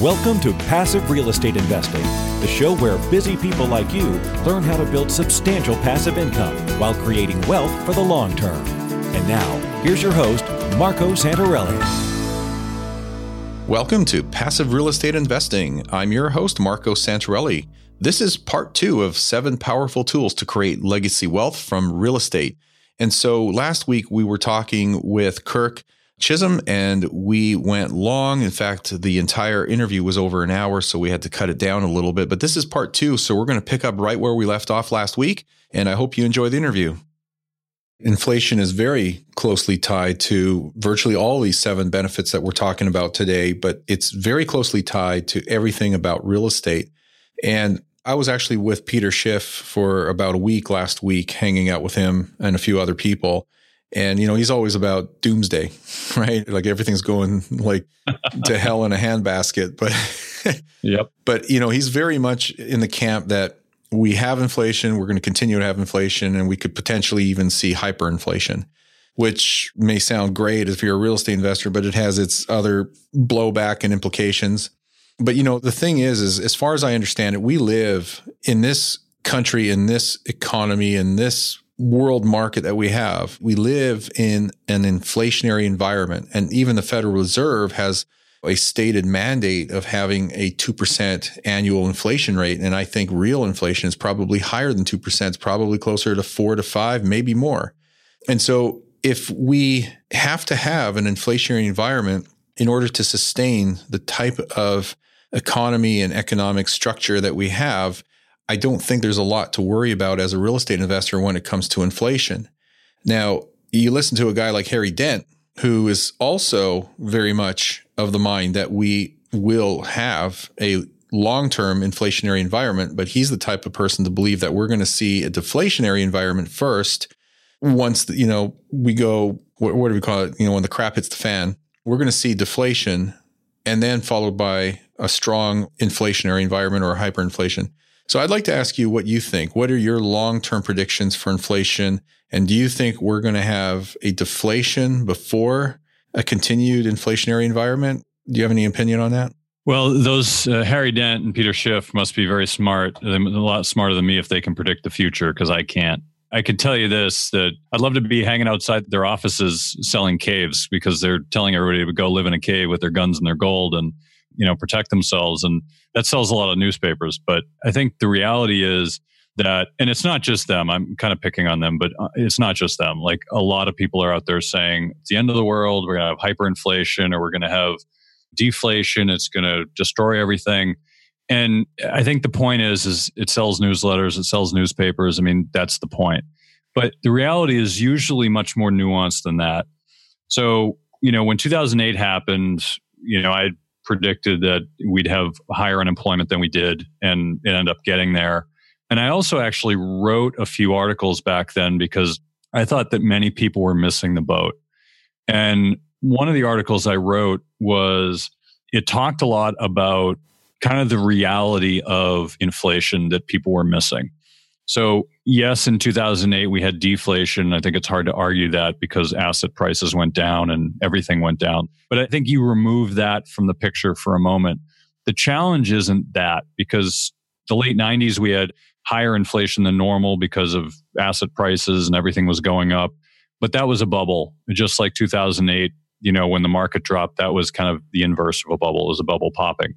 Welcome to Passive Real Estate Investing, the show where busy people like you learn how to build substantial passive income while creating wealth for the long term. And now, here's your host, Marco Santarelli. Welcome to Passive Real Estate Investing. I'm your host, Marco Santarelli. This is part two of seven powerful tools to create legacy wealth from real estate. And so last week we were talking with Kirk Chisholm, and we went long. In fact, the entire interview was over an hour, so we had to cut it down a little bit. But this is part two, so we're going to pick up right where we left off last week. And I hope you enjoy the interview. Inflation is very closely tied to virtually all these seven benefits that we're talking about today, but it's very closely tied to everything about real estate. And I was actually with Peter Schiff for about a week last week, hanging out with him and a few other people. And, you know, he's always about doomsday, right? Like everything's going like to hell in a handbasket. But, yep. But, you know, he's very much in the camp that we have inflation, we're going to continue to have inflation, and we could potentially even see hyperinflation, which may sound great if you're a real estate investor, but it has its other blowback and implications. But, you know, the thing is, is as far as I understand it, we live in this country, in this economy, in this world market that we have. We live in an inflationary environment, and even the Federal Reserve has a stated mandate of having a 2% annual inflation rate. And I think real inflation is probably higher than 2%. It's probably closer to four to five, maybe more. And so if we have to have an inflationary environment in order to sustain the type of economy and economic structure that we have, I don't think there's a lot to worry about as a real estate investor when it comes to inflation. Now, you listen to a guy like Harry Dent, who is also very much of the mind that we will have a long term inflationary environment, but he's the type of person to believe that we're going to see a deflationary environment first. Once, the, you know, we go, what, what do we call it? You know, when the crap hits the fan, we're going to see deflation and then followed by a strong inflationary environment or hyperinflation. So I'd like to ask you what you think. What are your long term predictions for inflation? And do you think we're going to have a deflation before a continued inflationary environment? Do you have any opinion on that? Well, those uh, Harry Dent and Peter Schiff must be very smart. They're a lot smarter than me if they can predict the future because I can't. I can tell you this that I'd love to be hanging outside their offices selling caves because they're telling everybody to go live in a cave with their guns and their gold and you know protect themselves and that sells a lot of newspapers but i think the reality is that and it's not just them i'm kind of picking on them but uh, it's not just them. Like a lot of people are out there saying it's the end of the world we're going to have hyperinflation or we're going to have deflation it's going to destroy everything. And i think the point is is it sells newsletters it sells newspapers i mean that's the point. But the reality is usually much more nuanced than that. So you know when 2008 happened you know i predicted that we'd have higher unemployment than we did, and ended up getting there. And I also actually wrote a few articles back then because I thought that many people were missing the boat. And one of the articles I wrote was it talked a lot about kind of the reality of inflation that people were missing. So, yes, in 2008, we had deflation. I think it's hard to argue that because asset prices went down and everything went down. But I think you remove that from the picture for a moment. The challenge isn't that because the late 90s, we had higher inflation than normal because of asset prices and everything was going up. But that was a bubble, just like 2008. You know, when the market dropped, that was kind of the inverse of a bubble, it was a bubble popping.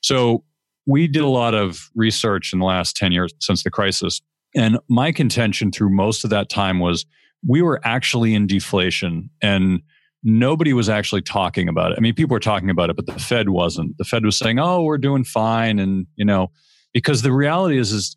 So we did a lot of research in the last 10 years since the crisis. And my contention through most of that time was we were actually in deflation and nobody was actually talking about it. I mean, people were talking about it, but the Fed wasn't. The Fed was saying, oh, we're doing fine. And, you know, because the reality is, is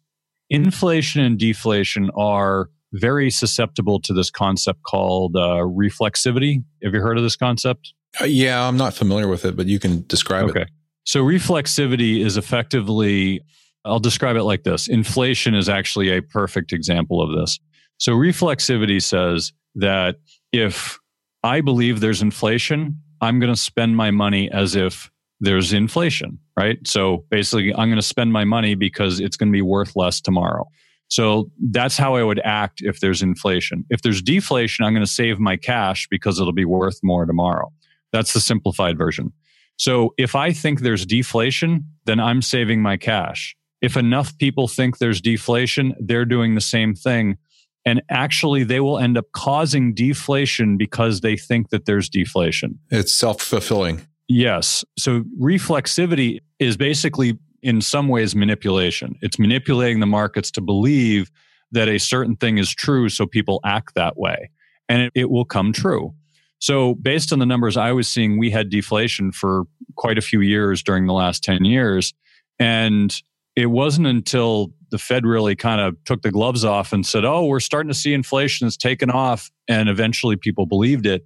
inflation and deflation are very susceptible to this concept called uh, reflexivity. Have you heard of this concept? Uh, yeah, I'm not familiar with it, but you can describe okay. it. So, reflexivity is effectively, I'll describe it like this inflation is actually a perfect example of this. So, reflexivity says that if I believe there's inflation, I'm going to spend my money as if there's inflation, right? So, basically, I'm going to spend my money because it's going to be worth less tomorrow. So that's how I would act if there's inflation. If there's deflation, I'm going to save my cash because it'll be worth more tomorrow. That's the simplified version. So if I think there's deflation, then I'm saving my cash. If enough people think there's deflation, they're doing the same thing. And actually, they will end up causing deflation because they think that there's deflation. It's self fulfilling. Yes. So reflexivity is basically, in some ways, manipulation. It's manipulating the markets to believe that a certain thing is true so people act that way. And it, it will come true. So, based on the numbers I was seeing, we had deflation for quite a few years during the last 10 years. And it wasn't until the Fed really kind of took the gloves off and said, oh, we're starting to see inflation is taken off. And eventually people believed it.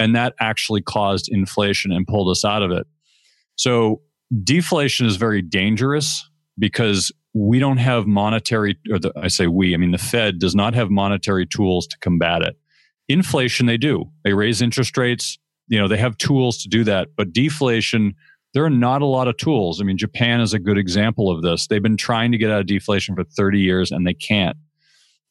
And that actually caused inflation and pulled us out of it. So, deflation is very dangerous because we don't have monetary, or the, I say we, I mean, the Fed does not have monetary tools to combat it. Inflation, they do. They raise interest rates. You know, they have tools to do that. But deflation, there are not a lot of tools. I mean, Japan is a good example of this. They've been trying to get out of deflation for 30 years and they can't.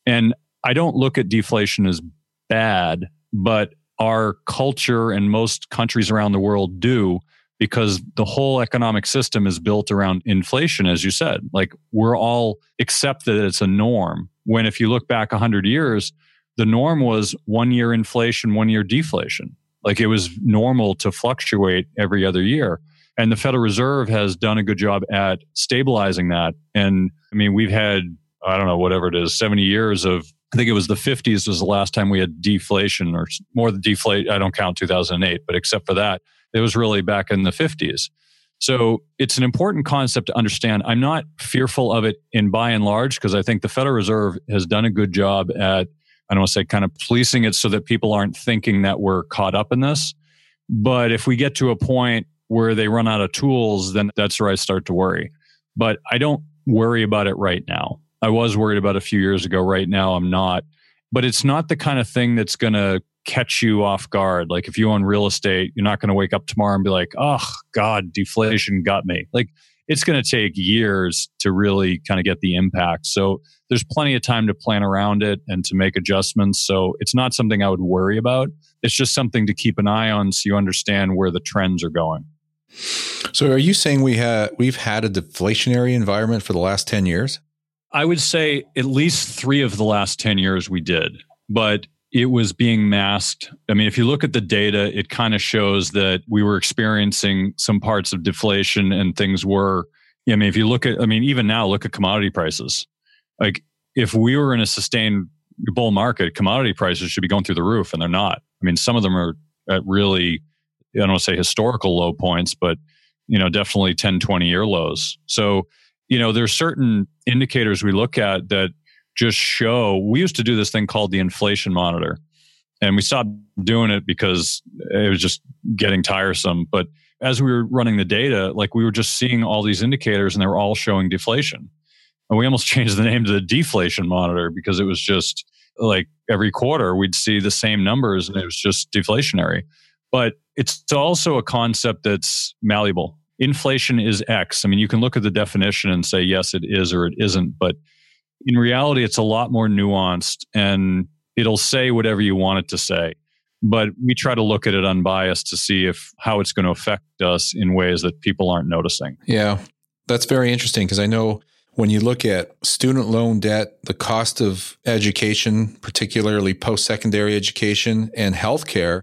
And I don't look at deflation as bad, but our culture and most countries around the world do because the whole economic system is built around inflation, as you said. Like we're all accept that it's a norm. When if you look back 100 years, the norm was one year inflation, one year deflation. Like it was normal to fluctuate every other year. And the Federal Reserve has done a good job at stabilizing that. And I mean, we've had, I don't know, whatever it is, 70 years of, I think it was the 50s was the last time we had deflation or more than deflate. I don't count 2008, but except for that, it was really back in the 50s. So it's an important concept to understand. I'm not fearful of it in by and large because I think the Federal Reserve has done a good job at I don't want to say kind of policing it so that people aren't thinking that we're caught up in this. But if we get to a point where they run out of tools, then that's where I start to worry. But I don't worry about it right now. I was worried about a few years ago. Right now, I'm not. But it's not the kind of thing that's going to catch you off guard. Like if you own real estate, you're not going to wake up tomorrow and be like, oh, God, deflation got me. Like it's going to take years to really kind of get the impact. So there's plenty of time to plan around it and to make adjustments. So it's not something I would worry about. It's just something to keep an eye on so you understand where the trends are going. So are you saying we had we've had a deflationary environment for the last 10 years? I would say at least 3 of the last 10 years we did. But it was being masked. I mean, if you look at the data, it kind of shows that we were experiencing some parts of deflation and things were. I mean, if you look at, I mean, even now, look at commodity prices. Like, if we were in a sustained bull market, commodity prices should be going through the roof, and they're not. I mean, some of them are at really, I don't want to say historical low points, but, you know, definitely 10, 20 year lows. So, you know, there's certain indicators we look at that just show we used to do this thing called the inflation monitor. And we stopped doing it because it was just getting tiresome. But as we were running the data like we were just seeing all these indicators and they were all showing deflation. And we almost changed the name to the deflation monitor because it was just like every quarter we'd see the same numbers and it was just deflationary. But it's also a concept that's malleable. Inflation is x. I mean you can look at the definition and say yes it is or it isn't but in reality, it's a lot more nuanced and it'll say whatever you want it to say. But we try to look at it unbiased to see if how it's going to affect us in ways that people aren't noticing. Yeah, that's very interesting because I know when you look at student loan debt, the cost of education, particularly post secondary education and healthcare,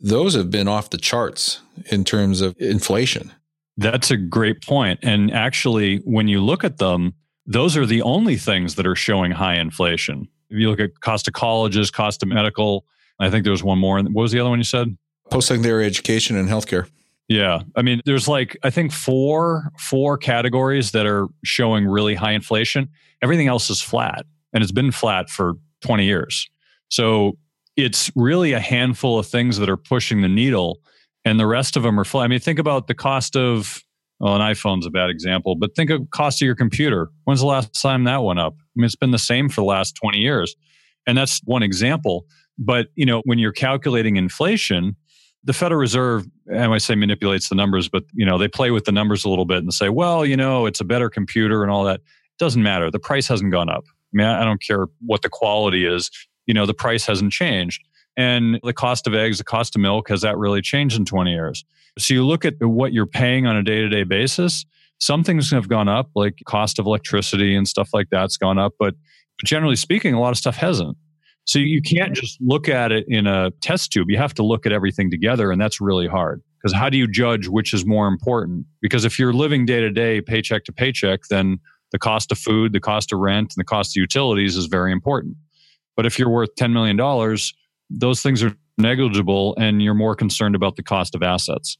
those have been off the charts in terms of inflation. That's a great point. And actually, when you look at them, those are the only things that are showing high inflation. If you look at cost of colleges, cost of medical, I think there was one more. What was the other one you said? Post secondary education and healthcare. Yeah. I mean, there's like, I think four, four categories that are showing really high inflation. Everything else is flat and it's been flat for 20 years. So it's really a handful of things that are pushing the needle and the rest of them are flat. I mean, think about the cost of well, an iPhone's a bad example, but think of cost of your computer. When's the last time that went up? I mean, it's been the same for the last 20 years. And that's one example. But, you know, when you're calculating inflation, the Federal Reserve, I might say manipulates the numbers, but, you know, they play with the numbers a little bit and say, well, you know, it's a better computer and all that. It doesn't matter. The price hasn't gone up. I mean, I don't care what the quality is. You know, the price hasn't changed. And the cost of eggs, the cost of milk, has that really changed in 20 years? So you look at what you're paying on a day to day basis. Some things have gone up, like cost of electricity and stuff like that's gone up. But generally speaking, a lot of stuff hasn't. So you can't just look at it in a test tube. You have to look at everything together, and that's really hard. Because how do you judge which is more important? Because if you're living day to day, paycheck to paycheck, then the cost of food, the cost of rent, and the cost of utilities is very important. But if you're worth $10 million, those things are negligible and you're more concerned about the cost of assets.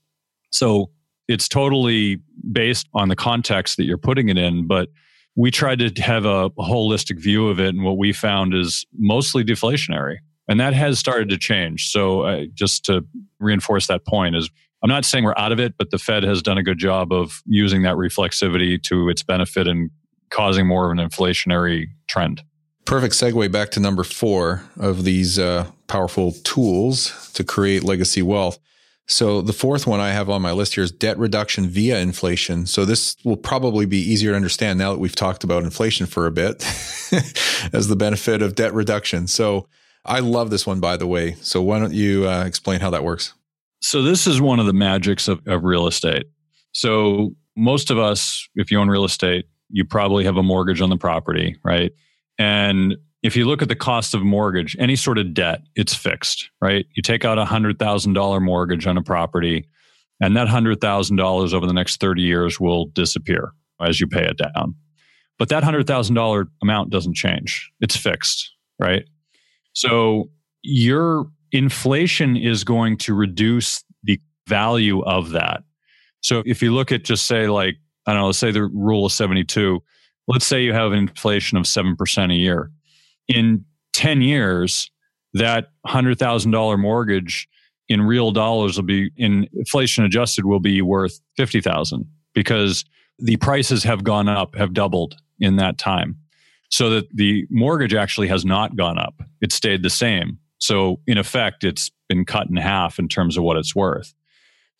So it's totally based on the context that you're putting it in. But we tried to have a, holistic view of it. And what we found is mostly deflationary. And that has started to change. So uh, just to reinforce that point is I'm not saying we're out of it, but the Fed has done a good job of using that reflexivity to its benefit and causing more of an inflationary trend. Perfect segue back to number four of these uh, powerful tools to create legacy wealth. So the fourth one I have on my list here is debt reduction via inflation. So this will probably be easier to understand now that we've talked about inflation for a bit as the benefit of debt reduction. So I love this one, by the way. So why don't you uh, explain how that works? So this is one of the magics of, of real estate. So most of us, if you own real estate, you probably have a mortgage on the property, right? And if you look at the cost of mortgage, any sort of debt, it's fixed, right? You take out a $100,000 mortgage on a property, and that $100,000 over the next 30 years will disappear as you pay it down. But that $100,000 amount doesn't change, it's fixed, right? So your inflation is going to reduce the value of that. So if you look at just say, like, I don't know, let's say the rule of 72, let's say you have an inflation of 7% a year in 10 years, that $100,000 mortgage in real dollars will be in inflation adjusted will be worth 50,000 because the prices have gone up, have doubled in that time. So that the mortgage actually has not gone up. It stayed the same. So in effect, it's been cut in half in terms of what it's worth.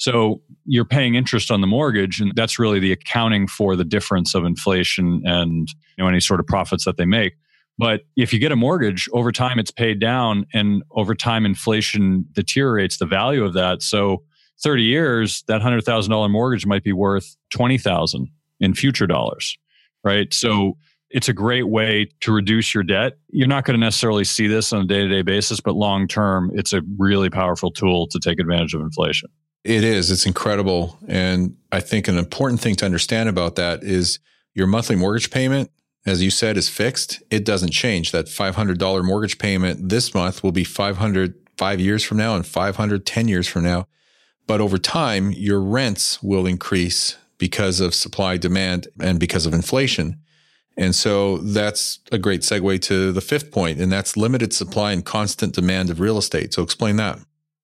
So you're paying interest on the mortgage, and that's really the accounting for the difference of inflation and you know, any sort of profits that they make. But if you get a mortgage, over time it's paid down, and over time inflation deteriorates the value of that. So 30 years, that hundred thousand dollar mortgage might be worth twenty thousand in future dollars, right? So it's a great way to reduce your debt. You're not going to necessarily see this on a day to day basis, but long term, it's a really powerful tool to take advantage of inflation. It is. It's incredible. And I think an important thing to understand about that is your monthly mortgage payment as you said, is fixed. It doesn't change. That $500 mortgage payment this month will be 500 five years from now and 500 10 years from now. But over time, your rents will increase because of supply demand and because of inflation. And so that's a great segue to the fifth point, and that's limited supply and constant demand of real estate. So explain that.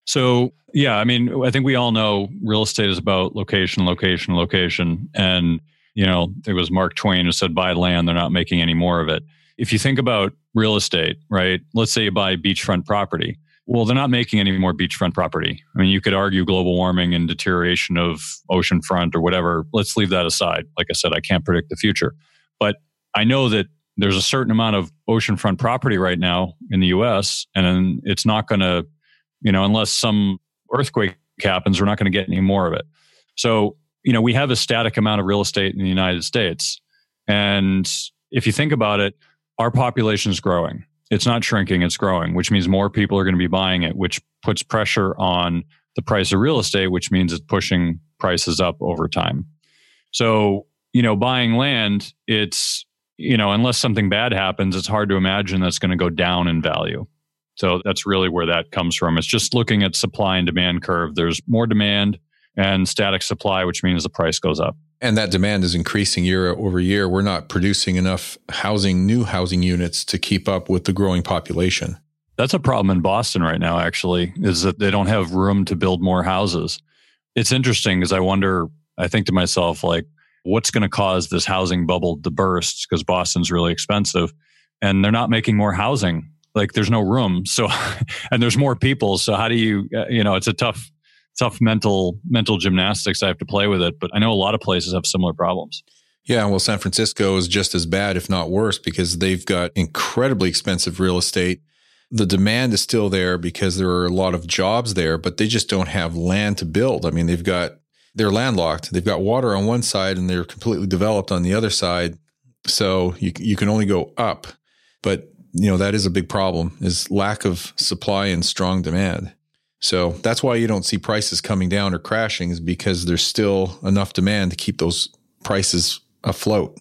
So, yeah, I mean, I think we all know real estate is about location, location, location. And you know, it was Mark Twain who said, buy land, they're not making any more of it. If you think about real estate, right? Let's say you buy beachfront property. Well, they're not making any more beachfront property. I mean, you could argue global warming and deterioration of oceanfront or whatever. Let's leave that aside. Like I said, I can't predict the future. But I know that there's a certain amount of oceanfront property right now in the US, and it's not going to, you know, unless some earthquake happens, we're not going to get any more of it. So you know, we have a static amount of real estate in the United States. And if you think about it, our population is growing. It's not shrinking, it's growing, which means more people are going to be buying it, which puts pressure on the price of real estate, which means it's pushing prices up over time. So, you know, buying land, it's, you know, unless something bad happens, it's hard to imagine that's going to go down in value. So that's really where that comes from. It's just looking at supply and demand curve. There's more demand, and static supply, which means the price goes up. And that demand is increasing year over year. We're not producing enough housing, new housing units to keep up with the growing population. That's a problem in Boston right now, actually, is that they don't have room to build more houses. It's interesting because I wonder, I think to myself, like, what's going to cause this housing bubble to burst? Because Boston's really expensive and they're not making more housing. Like, there's no room. So, and there's more people. So, how do you, uh, you know, it's a tough tough mental mental gymnastics I have to play with it. But I know a lot of places have similar problems. Yeah, well, San Francisco is just as bad, if not worse, because they've got incredibly expensive real estate the demand is still there because there are a lot of jobs there, but they just don't have land to build. I mean, they've got they're landlocked. They've got water on one side and they're completely developed on the other side. So you you can only go up. But you know that is a big problem is lack of supply and strong demand. So that's why you don't see prices coming down or crashing is because there's still enough demand to keep those prices afloat.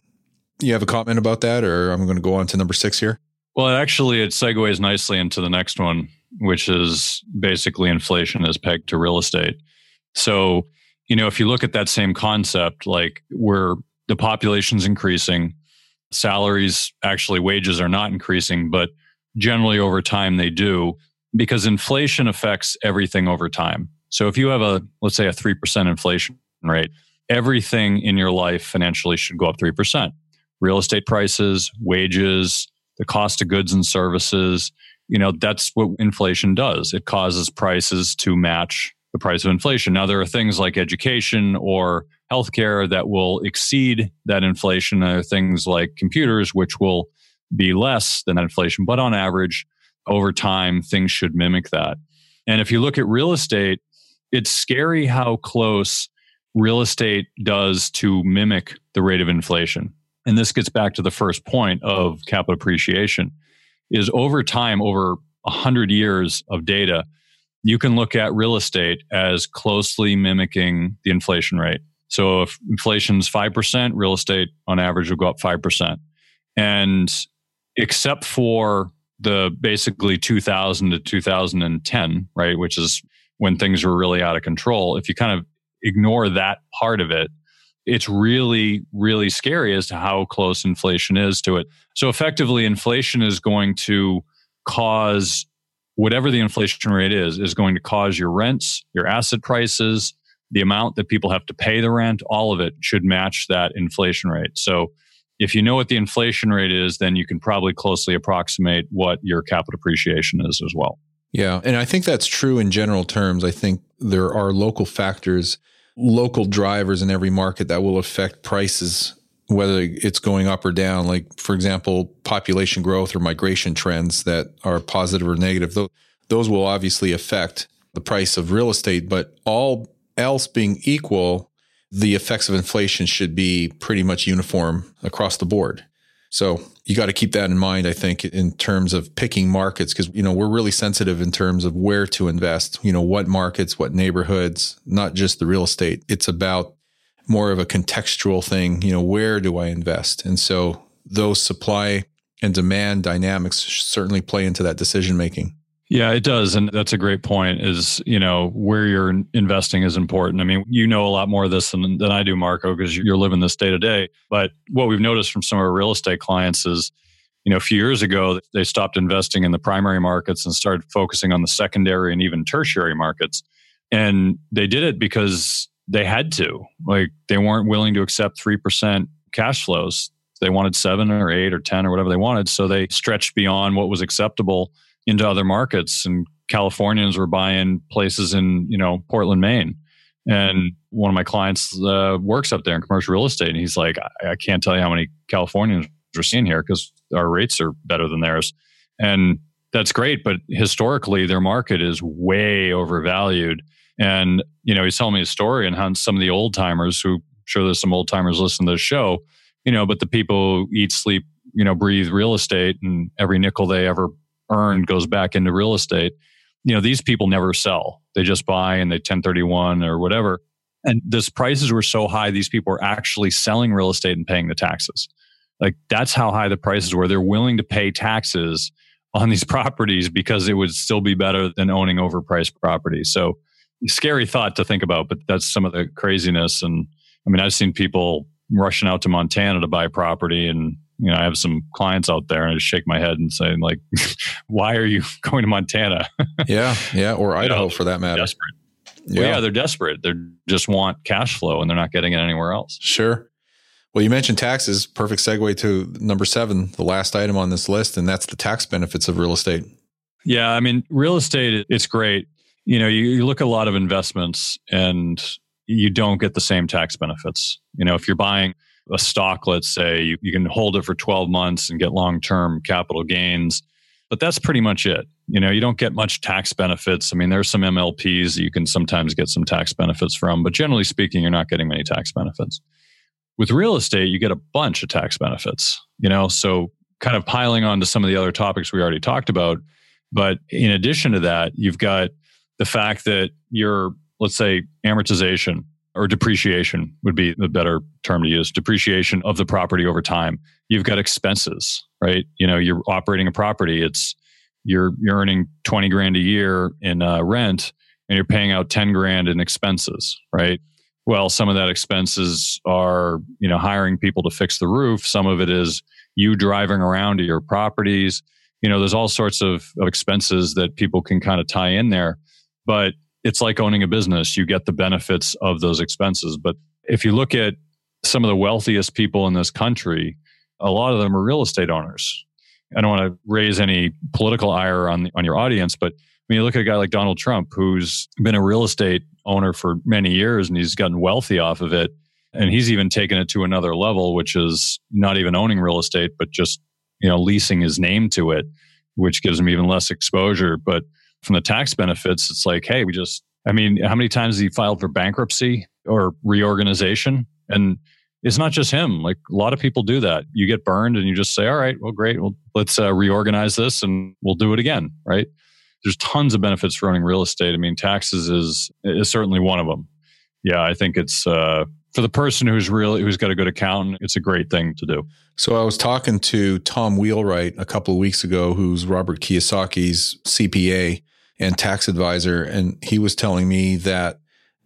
You have a comment about that, or I'm going to go on to number six here. Well, actually, it segues nicely into the next one, which is basically inflation is pegged to real estate. So, you know, if you look at that same concept, like where the population's increasing, salaries, actually, wages are not increasing, but generally over time they do because inflation affects everything over time. So if you have a, let's say, a 3% inflation rate, everything in your life financially should go up 3%. Real estate prices, wages, the cost of goods and services, you know, that's what inflation does. It causes prices to match the price of inflation. Now, there are things like education or healthcare that will exceed that inflation. There are things like computers, which will be less than that inflation. But on average, over time, things should mimic that. And if you look at real estate, it's scary how close real estate does to mimic the rate of inflation. And this gets back to the first point of capital appreciation is over time, over 100 years of data, you can look at real estate as closely mimicking the inflation rate. So if inflation is 5%, real estate on average will go up 5%. And except for the basically 2000 to 2010, right, which is when things were really out of control, if you kind of ignore that part of it, it's really, really scary as to how close inflation is to it. So effectively, inflation is going to cause whatever the inflation rate is, is going to cause your rents, your asset prices, the amount that people have to pay the rent, all of it should match that inflation rate. So if you know what the inflation rate is, then you can probably closely approximate what your capital appreciation is as well. Yeah. And I think that's true in general terms. I think there are local factors, local drivers in every market that will affect prices, whether it's going up or down. Like, for example, population growth or migration trends that are positive or negative. Those will obviously affect the price of real estate, but all else being equal, the effects of inflation should be pretty much uniform across the board. So you got to keep that in mind, I think, in terms of picking markets, because, you know, we're really sensitive in terms of where to invest, you know, what markets, what neighborhoods, not just the real estate. It's about more of a contextual thing. You know, where do I invest? And so those supply and demand dynamics certainly play into that decision making. Yeah, it does. And that's a great point is, you know, where you're investing is important. I mean, you know a lot more of this than, than I do, Marco, because you're living this day to day. But what we've noticed from some of our real estate clients is, you know, a few years ago, they stopped investing in the primary markets and started focusing on the secondary and even tertiary markets. And they did it because they had to. Like, they weren't willing to accept 3% cash flows. They wanted seven or eight or 10 or whatever they wanted. So they stretched beyond what was acceptable into other markets and Californians were buying places in, you know, Portland, Maine. And one of my clients uh, works up there in commercial real estate. And he's like, I, I can't tell you how many Californians we're seeing here because our rates are better than theirs. And that's great. But historically, their market is way overvalued. And, you know, he's telling me a story and how some of the old timers who, I'm sure there's some old timers listening to the show, you know, but the people eat, sleep, you know, breathe real estate and every nickel they ever earned goes back into real estate. You know, these people never sell. They just buy and they 1031 or whatever. And this prices were so high, these people were actually selling real estate and paying the taxes. Like that's how high the prices were. They're willing to pay taxes on these properties because it would still be better than owning overpriced property. So scary thought to think about, but that's some of the craziness. And I mean, I've seen people rushing out to Montana to buy property and you know, I have some clients out there and I just shake my head and say, like, why are you going to Montana? yeah. Yeah. Or Idaho you know, for that matter. Desperate. Yeah. Well, yeah. They're desperate. They just want cash flow and they're not getting it anywhere else. Sure. Well, you mentioned taxes. Perfect segue to number seven, the last item on this list, and that's the tax benefits of real estate. Yeah. I mean, real estate, it's great. You know, you, you look at a lot of investments and you don't get the same tax benefits. You know, if you're buying a stock, let's say, you, you can hold it for 12 months and get long term capital gains. But that's pretty much it. You know, you don't get much tax benefits. I mean, there's some MLPs that you can sometimes get some tax benefits from, but generally speaking, you're not getting many tax benefits. With real estate, you get a bunch of tax benefits, you know, so kind of piling on to some of the other topics we already talked about. But in addition to that, you've got the fact that your, let's say, amortization or depreciation would be the better term to use depreciation of the property over time. You've got expenses right? You know you're operating a property. It's you're you're earning 20 grand a year in uh, rent and you're paying out 10 grand in expenses right? Well some of that expenses are you know hiring people to fix the roof. Some of it is you driving around to your properties. You know there's all sorts of, of expenses that people can kind of tie in there but it's like owning a business. You get the benefits of those expenses. But if you look at some of the wealthiest people in this country, a lot of them are real estate owners. I don't want to raise any political ire on, on your audience, but when you look at a guy like Donald Trump, who's been a real estate owner for many years and he's gotten wealthy off of it. And he's even taken it to another level, which is not even owning real estate, but just, you know, leasing his name to it, which gives him even less exposure. But from the tax benefits, it's like, hey, we just, I mean, how many times he filed for bankruptcy or reorganization? And it's not just him. Like a lot of people do that. You get burned and you just say, all right, well, great. Well, let's uh, reorganize this and we'll do it again. Right. There's tons of benefits for owning real estate. I mean, taxes is, is certainly one of them. Yeah. I think it's, uh, for the person who's really who's got a good accountant, it's a great thing to do. So I was talking to Tom Wheelwright a couple of weeks ago, who's Robert Kiyosaki's CPA, and tax advisor. And he was telling me that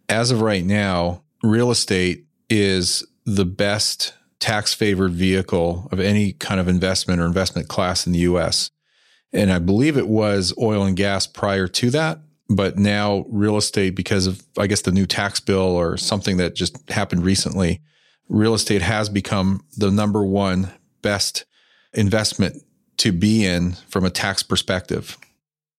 as of right now, real estate is the best tax favored vehicle of any kind of investment or investment class in the US. And I believe it was oil and gas prior to that. But now real estate, because of, I guess, the new tax bill or something that just happened recently, real estate has become the number one best investment to be in from a tax perspective.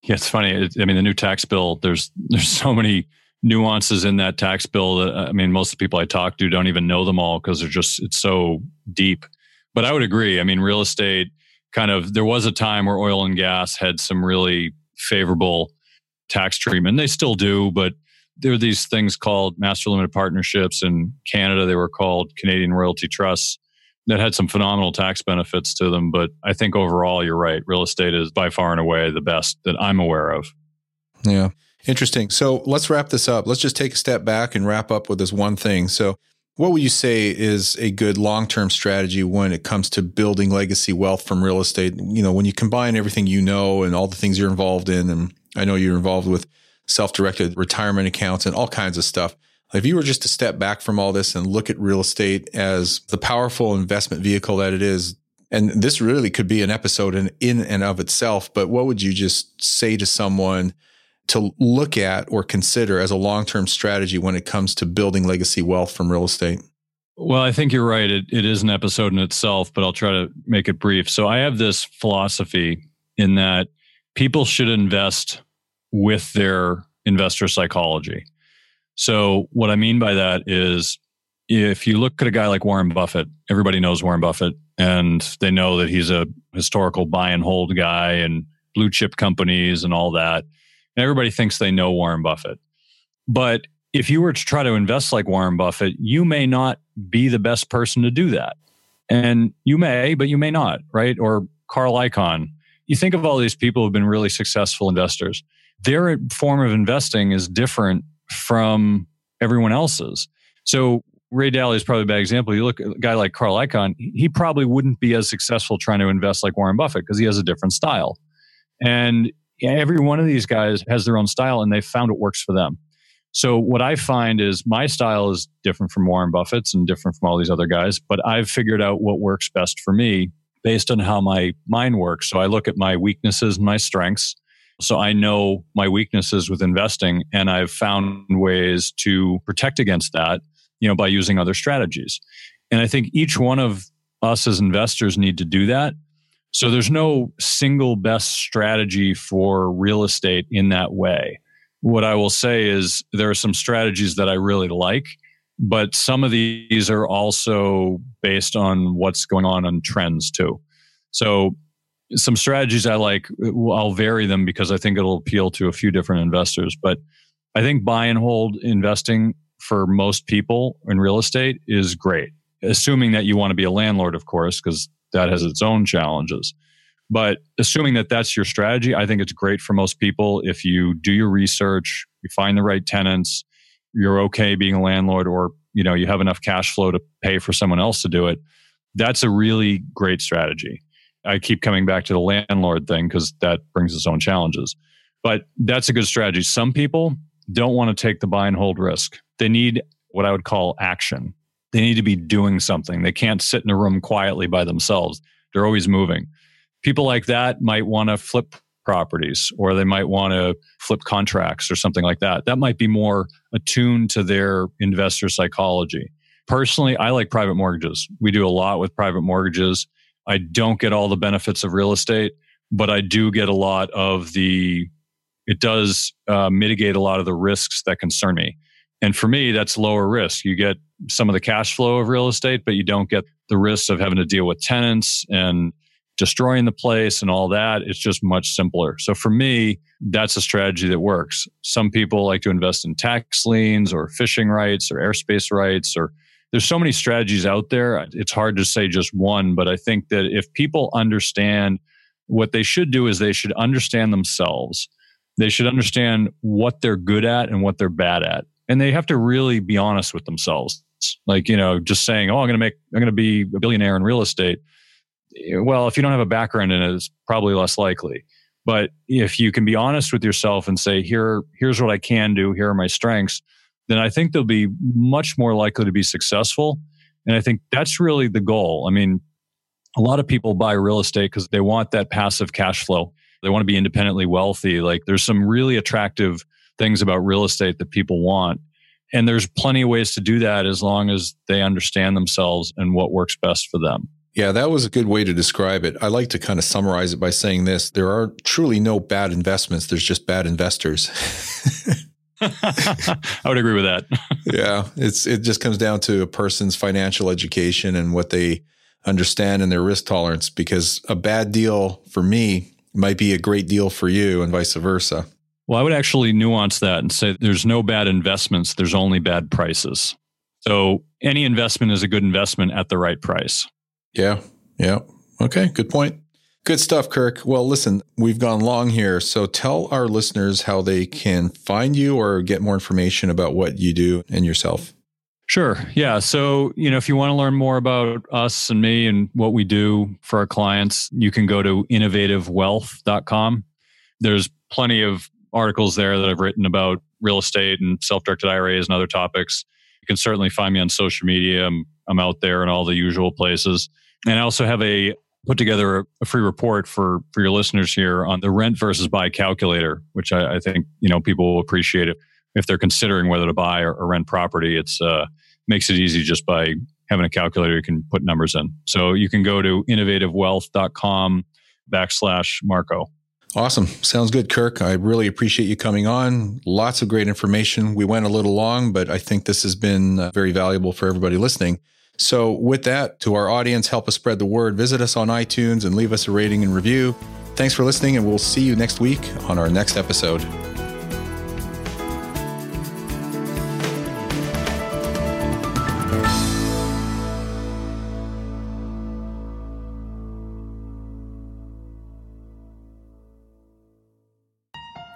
Yeah, it's funny. It, I mean, the new tax bill. There's there's so many nuances in that tax bill that uh, I mean, most of the people I talk to don't even know them all because they're just it's so deep. But I would agree. I mean, real estate kind of there was a time where oil and gas had some really favorable tax treatment. They still do, but there are these things called master limited partnerships in Canada. They were called Canadian Royalty Trusts that had some phenomenal tax benefits to them. But I think overall, you're right. Real estate is by far and away the best that I'm aware of. Yeah. Interesting. So let's wrap this up. Let's just take a step back and wrap up with this one thing. So, what would you say is a good long term strategy when it comes to building legacy wealth from real estate? You know, when you combine everything you know and all the things you're involved in, and I know you're involved with self directed retirement accounts and all kinds of stuff. If you were just to step back from all this and look at real estate as the powerful investment vehicle that it is, and this really could be an episode in, in and of itself, but what would you just say to someone to look at or consider as a long term strategy when it comes to building legacy wealth from real estate? Well, I think you're right. It, it is an episode in itself, but I'll try to make it brief. So I have this philosophy in that people should invest with their investor psychology. So, what I mean by that is if you look at a guy like Warren Buffett, everybody knows Warren Buffett and they know that he's a historical buy and hold guy and blue chip companies and all that. And everybody thinks they know Warren Buffett. But if you were to try to invest like Warren Buffett, you may not be the best person to do that. And you may, but you may not, right? Or Carl Icahn. You think of all these people who've been really successful investors. Their form of investing is different from everyone else's. So Ray Dalio is probably a bad example. You look at a guy like Carl Icahn, he probably wouldn't be as successful trying to invest like Warren Buffett because he has a different style. And every one of these guys has their own style and they found what works for them. So what I find is my style is different from Warren Buffett's and different from all these other guys, but I've figured out what works best for me based on how my mind works. So I look at my weaknesses and my strengths so I know my weaknesses with investing and I've found ways to protect against that, you know, by using other strategies. And I think each one of us as investors need to do that. So there's no single best strategy for real estate in that way. What I will say is there are some strategies that I really like, but some of these are also based on what's going on on trends too. So some strategies I like, I'll vary them because I think it'll appeal to a few different investors. But I think buy and hold investing for most people in real estate is great, assuming that you want to be a landlord, of course, because that has its own challenges. But assuming that that's your strategy, I think it's great for most people if you do your research, you find the right tenants, you're okay being a landlord, or you know you have enough cash flow to pay for someone else to do it. That's a really great strategy. I keep coming back to the landlord thing because that brings its own challenges. But that's a good strategy. Some people don't want to take the buy and hold risk. They need what I would call action. They need to be doing something. They can't sit in a room quietly by themselves. They're always moving. People like that might want to flip properties or they might want to flip contracts or something like that. That might be more attuned to their investor psychology. Personally, I like private mortgages. We do a lot with private mortgages. I don't get all the benefits of real estate, but I do get a lot of the, it does uh, mitigate a lot of the risks that concern me. And for me, that's lower risk. You get some of the cash flow of real estate, but you don't get the risks of having to deal with tenants and destroying the place and all that. It's just much simpler. So for me, that's a strategy that works. Some people like to invest in tax liens or fishing rights or airspace rights or there's so many strategies out there. It's hard to say just one, but I think that if people understand what they should do is they should understand themselves. They should understand what they're good at and what they're bad at. And they have to really be honest with themselves. Like, you know, just saying, oh, I'm going to make, I'm going to be a billionaire in real estate. Well, if you don't have a background in it, it's probably less likely. But if you can be honest with yourself and say, here, here's what I can do, here are my strengths, then I think they'll be much more likely to be successful. And I think that's really the goal. I mean, a lot of people buy real estate because they want that passive cash flow. They want to be independently wealthy. Like there's some really attractive things about real estate that people want. And there's plenty of ways to do that as long as they understand themselves and what works best for them. Yeah, that was a good way to describe it. I like to kind of summarize it by saying this there are truly no bad investments, there's just bad investors. I would agree with that. yeah, it's it just comes down to a person's financial education and what they understand and their risk tolerance because a bad deal for me might be a great deal for you and vice versa. Well, I would actually nuance that and say there's no bad investments, there's only bad prices. So any investment is a good investment at the right price. Yeah. Yeah. Okay, good point. Good stuff, Kirk. Well, listen, we've gone long here. So tell our listeners how they can find you or get more information about what you do and yourself. Sure. Yeah. So, you know, if you want to learn more about us and me and what we do for our clients, you can go to innovativewealth.com. There's plenty of articles there that I've written about real estate and self directed IRAs and other topics. You can certainly find me on social media. I'm, I'm out there in all the usual places. And I also have a put together a free report for for your listeners here on the rent versus buy calculator, which I, I think you know people will appreciate it if they're considering whether to buy or, or rent property. It's uh, makes it easy just by having a calculator you can put numbers in. So you can go to innovativewealth.com backslash Marco. Awesome. Sounds good, Kirk. I really appreciate you coming on. Lots of great information. We went a little long, but I think this has been uh, very valuable for everybody listening. So, with that, to our audience, help us spread the word. Visit us on iTunes and leave us a rating and review. Thanks for listening, and we'll see you next week on our next episode.